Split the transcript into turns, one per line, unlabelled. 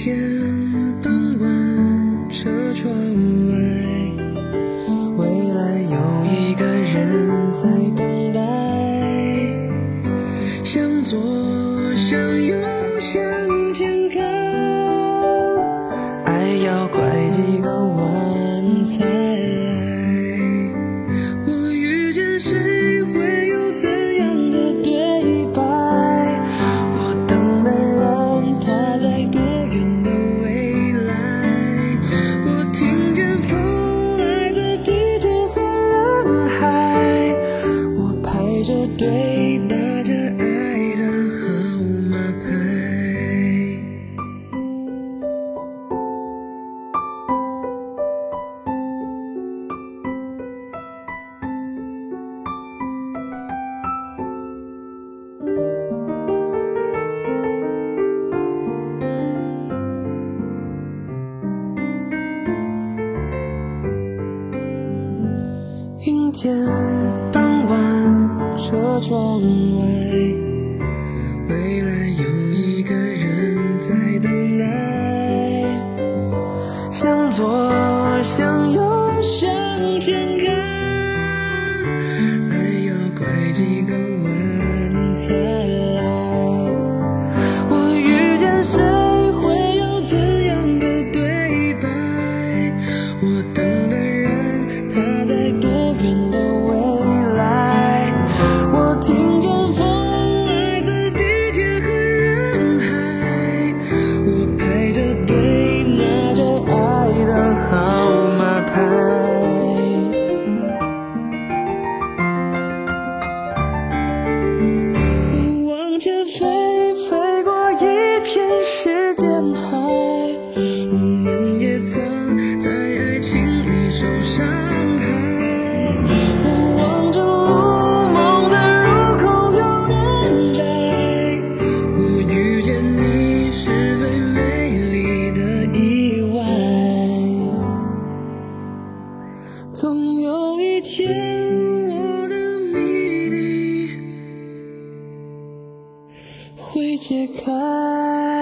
天傍晚，车窗外，未来有一个人在等待。向左，向右，向前看，爱要拐阴天傍晚，车窗外，未来有一个人在等待。向左，向右，向前看，爱要拐几个弯片时间海。我们也曾在爱情里受伤害。我望着路，梦的入口有点窄。我遇见你是最美丽的意外。总有一天，会解开。